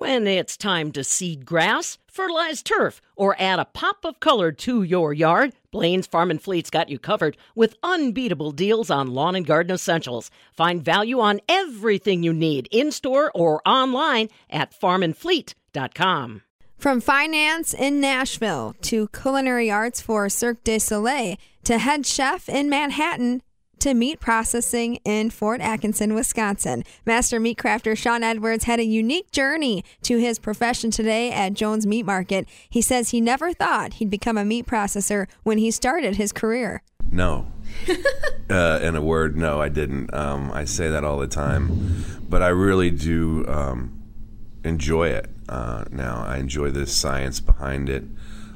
When it's time to seed grass, fertilize turf, or add a pop of color to your yard, Blaine's Farm and Fleet's got you covered with unbeatable deals on lawn and garden essentials. Find value on everything you need in store or online at farmandfleet.com. From finance in Nashville to culinary arts for Cirque du Soleil to head chef in Manhattan to meat processing in Fort Atkinson, Wisconsin. Master meat crafter Sean Edwards had a unique journey to his profession today at Jones Meat Market. He says he never thought he'd become a meat processor when he started his career. No. uh, in a word, no, I didn't. Um, I say that all the time, but I really do um, enjoy it uh, now. I enjoy the science behind it.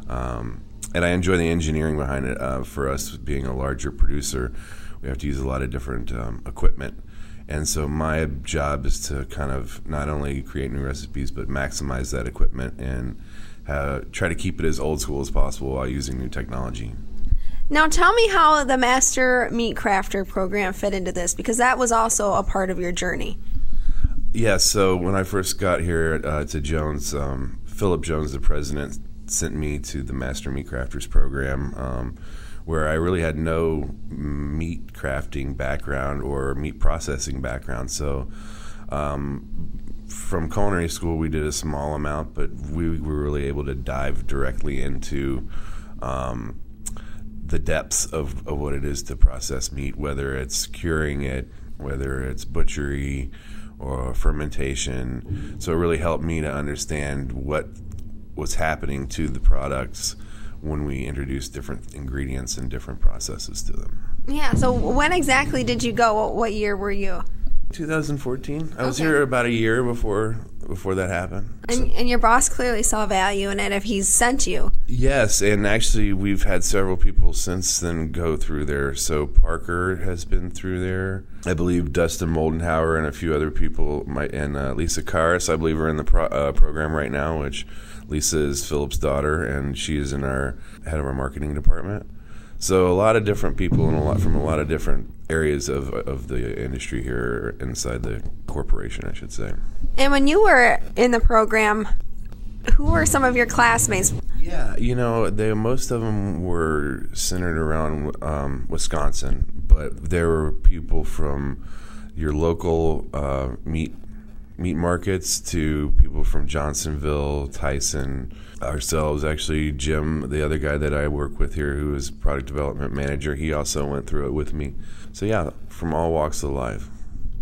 Um, and I enjoy the engineering behind it uh, for us being a larger producer we have to use a lot of different um, equipment. And so my job is to kind of not only create new recipes, but maximize that equipment and uh, try to keep it as old school as possible while using new technology. Now, tell me how the Master Meat Crafter program fit into this, because that was also a part of your journey. Yeah, so when I first got here uh, to Jones, um, Philip Jones, the president, sent me to the Master Meat Crafters program. Um, where I really had no meat crafting background or meat processing background. So, um, from culinary school, we did a small amount, but we were really able to dive directly into um, the depths of, of what it is to process meat, whether it's curing it, whether it's butchery or fermentation. So, it really helped me to understand what was happening to the products when we introduce different ingredients and different processes to them. Yeah. So when exactly did you go? What year were you? 2014. I was here about a year before before that happened. And, so, and, your boss clearly saw value in it if he's sent you. Yes, and actually we've had several people since then go through there. So Parker has been through there. I believe Dustin Moldenhauer and a few other people, might, and uh, Lisa Karas, I believe, are in the pro, uh, program right now, which Lisa is Philip's daughter, and she is in our head of our marketing department. So a lot of different people and a lot from a lot of different areas of of the industry here inside the corporation, I should say. And when you were in the program, who were some of your classmates? Yeah, you know, they most of them were centered around um, Wisconsin, but there were people from your local uh, meat meat markets to people from Johnsonville, Tyson, ourselves. Actually, Jim, the other guy that I work with here, who is product development manager, he also went through it with me. So yeah, from all walks of life.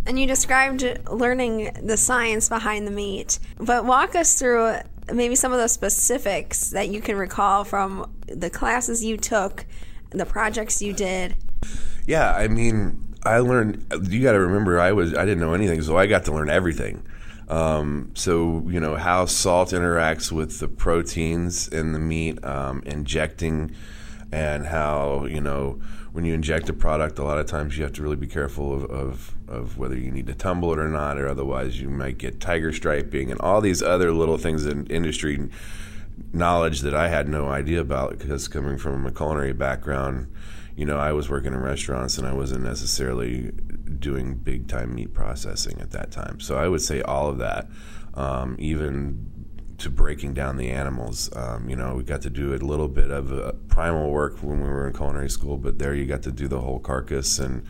And you described learning the science behind the meat, but walk us through maybe some of the specifics that you can recall from the classes you took, the projects you did. Yeah, I mean, I learned. You got to remember, I was I didn't know anything, so I got to learn everything. Um, so you know how salt interacts with the proteins in the meat, um, injecting, and how you know when you inject a product, a lot of times you have to really be careful of, of, of whether you need to tumble it or not, or otherwise you might get tiger striping and all these other little things in industry knowledge that I had no idea about because coming from a culinary background you know, I was working in restaurants and I wasn't necessarily doing big time meat processing at that time. So I would say all of that, um, even to breaking down the animals. Um, you know, we got to do a little bit of uh, primal work when we were in culinary school, but there you got to do the whole carcass. And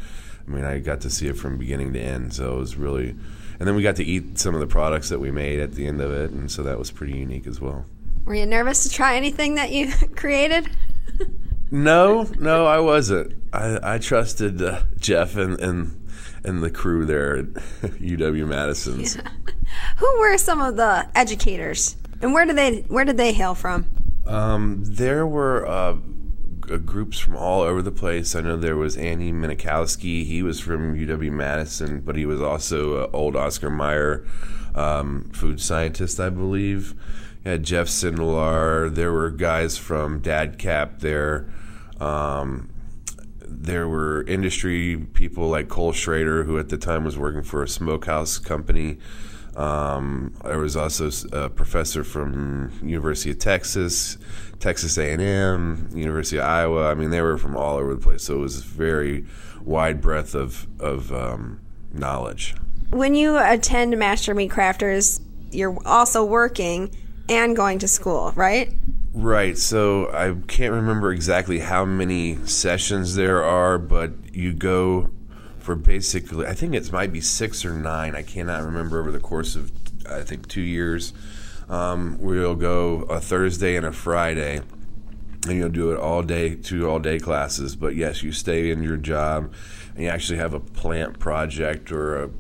I mean, I got to see it from beginning to end. So it was really, and then we got to eat some of the products that we made at the end of it. And so that was pretty unique as well. Were you nervous to try anything that you created? No, no, I wasn't. I, I trusted uh, Jeff and, and and the crew there at UW Madison's. Yeah. Who were some of the educators, and where did they where did they hail from? Um, there were uh, groups from all over the place. I know there was Andy Milkowski. He was from UW Madison, but he was also an old Oscar Mayer um, food scientist, I believe. You had Jeff Sindelar. There were guys from DATCP there. Um, there were industry people like Cole Schrader, who at the time was working for a smokehouse company. Um, there was also a professor from University of Texas, Texas A&M, University of Iowa. I mean, they were from all over the place. So it was a very wide breadth of of um, knowledge. When you attend Master Meat Crafters, you're also working and going to school, right? Right. So I can't remember exactly how many sessions there are, but you go for basically, I think it might be six or nine. I cannot remember over the course of, I think, two years. Um, we'll go a Thursday and a Friday, and you'll do it all day, two all day classes. But yes, you stay in your job, and you actually have a plant project or a,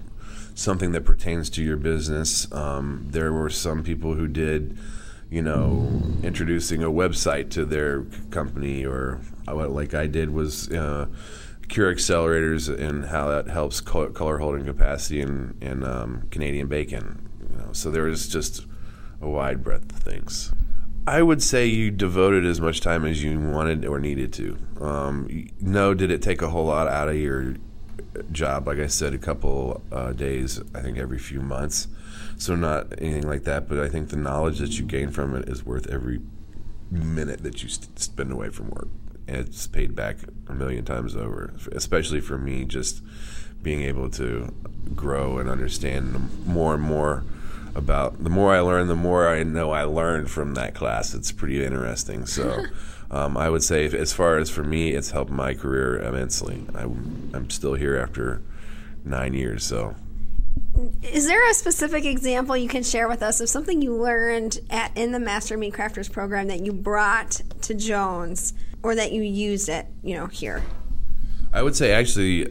something that pertains to your business. Um, there were some people who did you know, introducing a website to their company, or what like I did was uh, cure accelerators and how that helps color holding capacity in, in um, Canadian bacon. You know, so there is just a wide breadth of things. I would say you devoted as much time as you wanted or needed to. Um, no, did it take a whole lot out of your job? Like I said, a couple uh, days, I think every few months. So not anything like that, but I think the knowledge that you gain from it is worth every minute that you spend away from work. It's paid back a million times over, especially for me, just being able to grow and understand more and more about the more I learn, the more I know I learned from that class. It's pretty interesting. So um, I would say, as far as for me, it's helped my career immensely. I, I'm still here after nine years, so is there a specific example you can share with us of something you learned at in the Master Meat Crafters program that you brought to Jones or that you used it, you know, here? I would say actually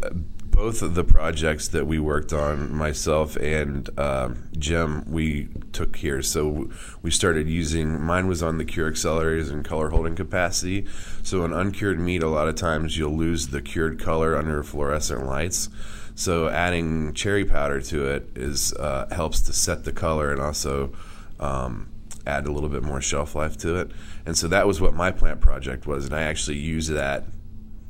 both of the projects that we worked on, myself and um, Jim, we took here. So we started using. Mine was on the cure accelerators and color holding capacity. So in uncured meat, a lot of times you'll lose the cured color under fluorescent lights. So adding cherry powder to it is uh, helps to set the color and also um, add a little bit more shelf life to it. And so that was what my plant project was, and I actually used that.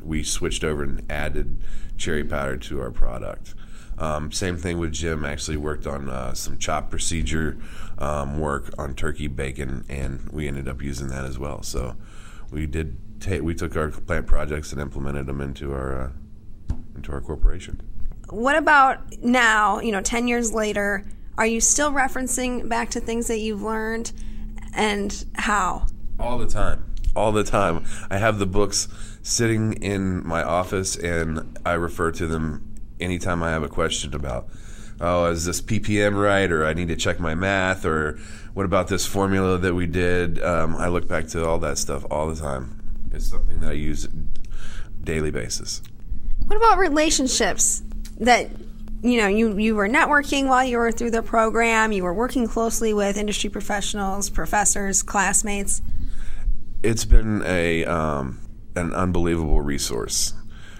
We switched over and added cherry powder to our product. Um, same thing with Jim. Actually worked on uh, some chop procedure um, work on turkey bacon, and we ended up using that as well. So we did. Take, we took our plant projects and implemented them into our uh, into our corporation what about now, you know, 10 years later? Are you still referencing back to things that you've learned and how? All the time. All the time. I have the books sitting in my office and I refer to them anytime I have a question about, oh, is this ppm right? Or I need to check my math? Or what about this formula that we did? Um, I look back to all that stuff all the time. It's something that I use daily basis. What about relationships? that you know you you were networking while you were through the program you were working closely with industry professionals professors classmates it's been a um, an unbelievable resource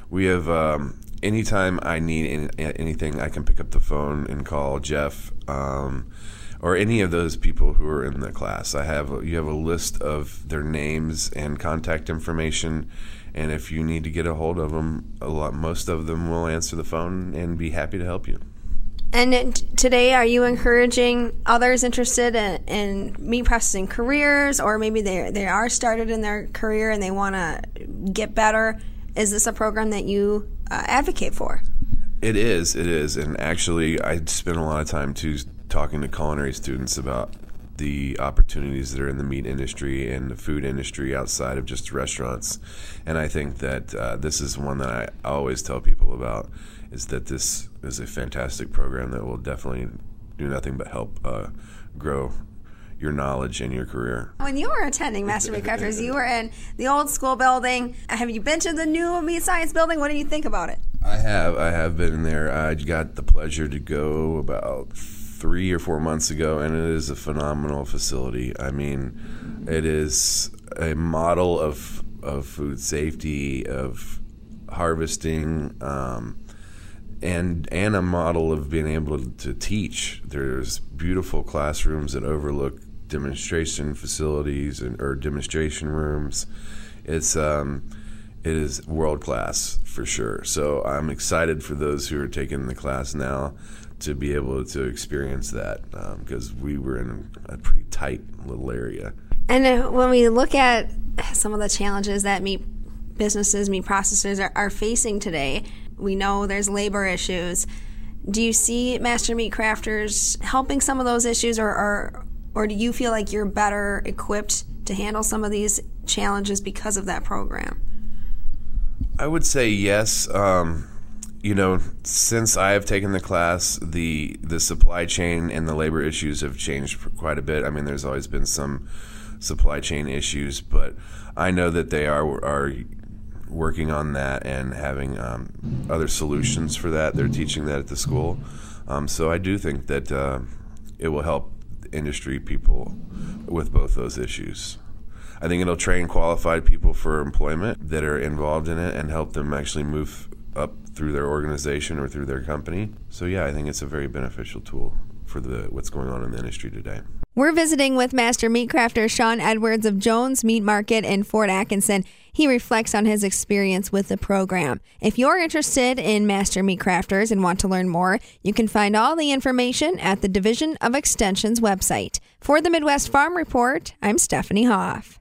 we have um, anytime i need any, anything i can pick up the phone and call jeff um, or any of those people who are in the class i have you have a list of their names and contact information and if you need to get a hold of them, a lot, most of them will answer the phone and be happy to help you. And today, are you encouraging others interested in, in meat processing careers, or maybe they they are started in their career and they want to get better? Is this a program that you uh, advocate for? It is. It is. And actually, I spend a lot of time too talking to culinary students about the opportunities that are in the meat industry and the food industry outside of just restaurants. And I think that uh, this is one that I always tell people about is that this is a fantastic program that will definitely do nothing but help uh, grow your knowledge and your career. When you were attending Master Meat Crafters, you were in the old school building. Have you been to the new Meat Science building? What do you think about it? I have. I have been in there. I got the pleasure to go about three or four months ago, and it is a phenomenal facility. I mean, it is a model of of food safety, of harvesting, um, and and a model of being able to teach. There's beautiful classrooms that overlook demonstration facilities and or demonstration rooms. It's um, it is world class for sure. So I'm excited for those who are taking the class now to be able to experience that because um, we were in a pretty tight little area. And uh, when we look at some of the challenges that meat businesses, meat processors are, are facing today, we know there's labor issues. Do you see master meat crafters helping some of those issues, or, or or do you feel like you're better equipped to handle some of these challenges because of that program? I would say yes. Um, you know, since I have taken the class, the the supply chain and the labor issues have changed quite a bit. I mean, there's always been some supply chain issues, but I know that they are are working on that and having um, other solutions for that. They're teaching that at the school, um, so I do think that uh, it will help industry people with both those issues. I think it'll train qualified people for employment that are involved in it and help them actually move up through their organization or through their company. So yeah, I think it's a very beneficial tool for the what's going on in the industry today. We're visiting with master meat crafter Sean Edwards of Jones Meat Market in Fort Atkinson. He reflects on his experience with the program. If you're interested in master meat crafters and want to learn more, you can find all the information at the Division of Extension's website. For the Midwest Farm Report, I'm Stephanie Hoff.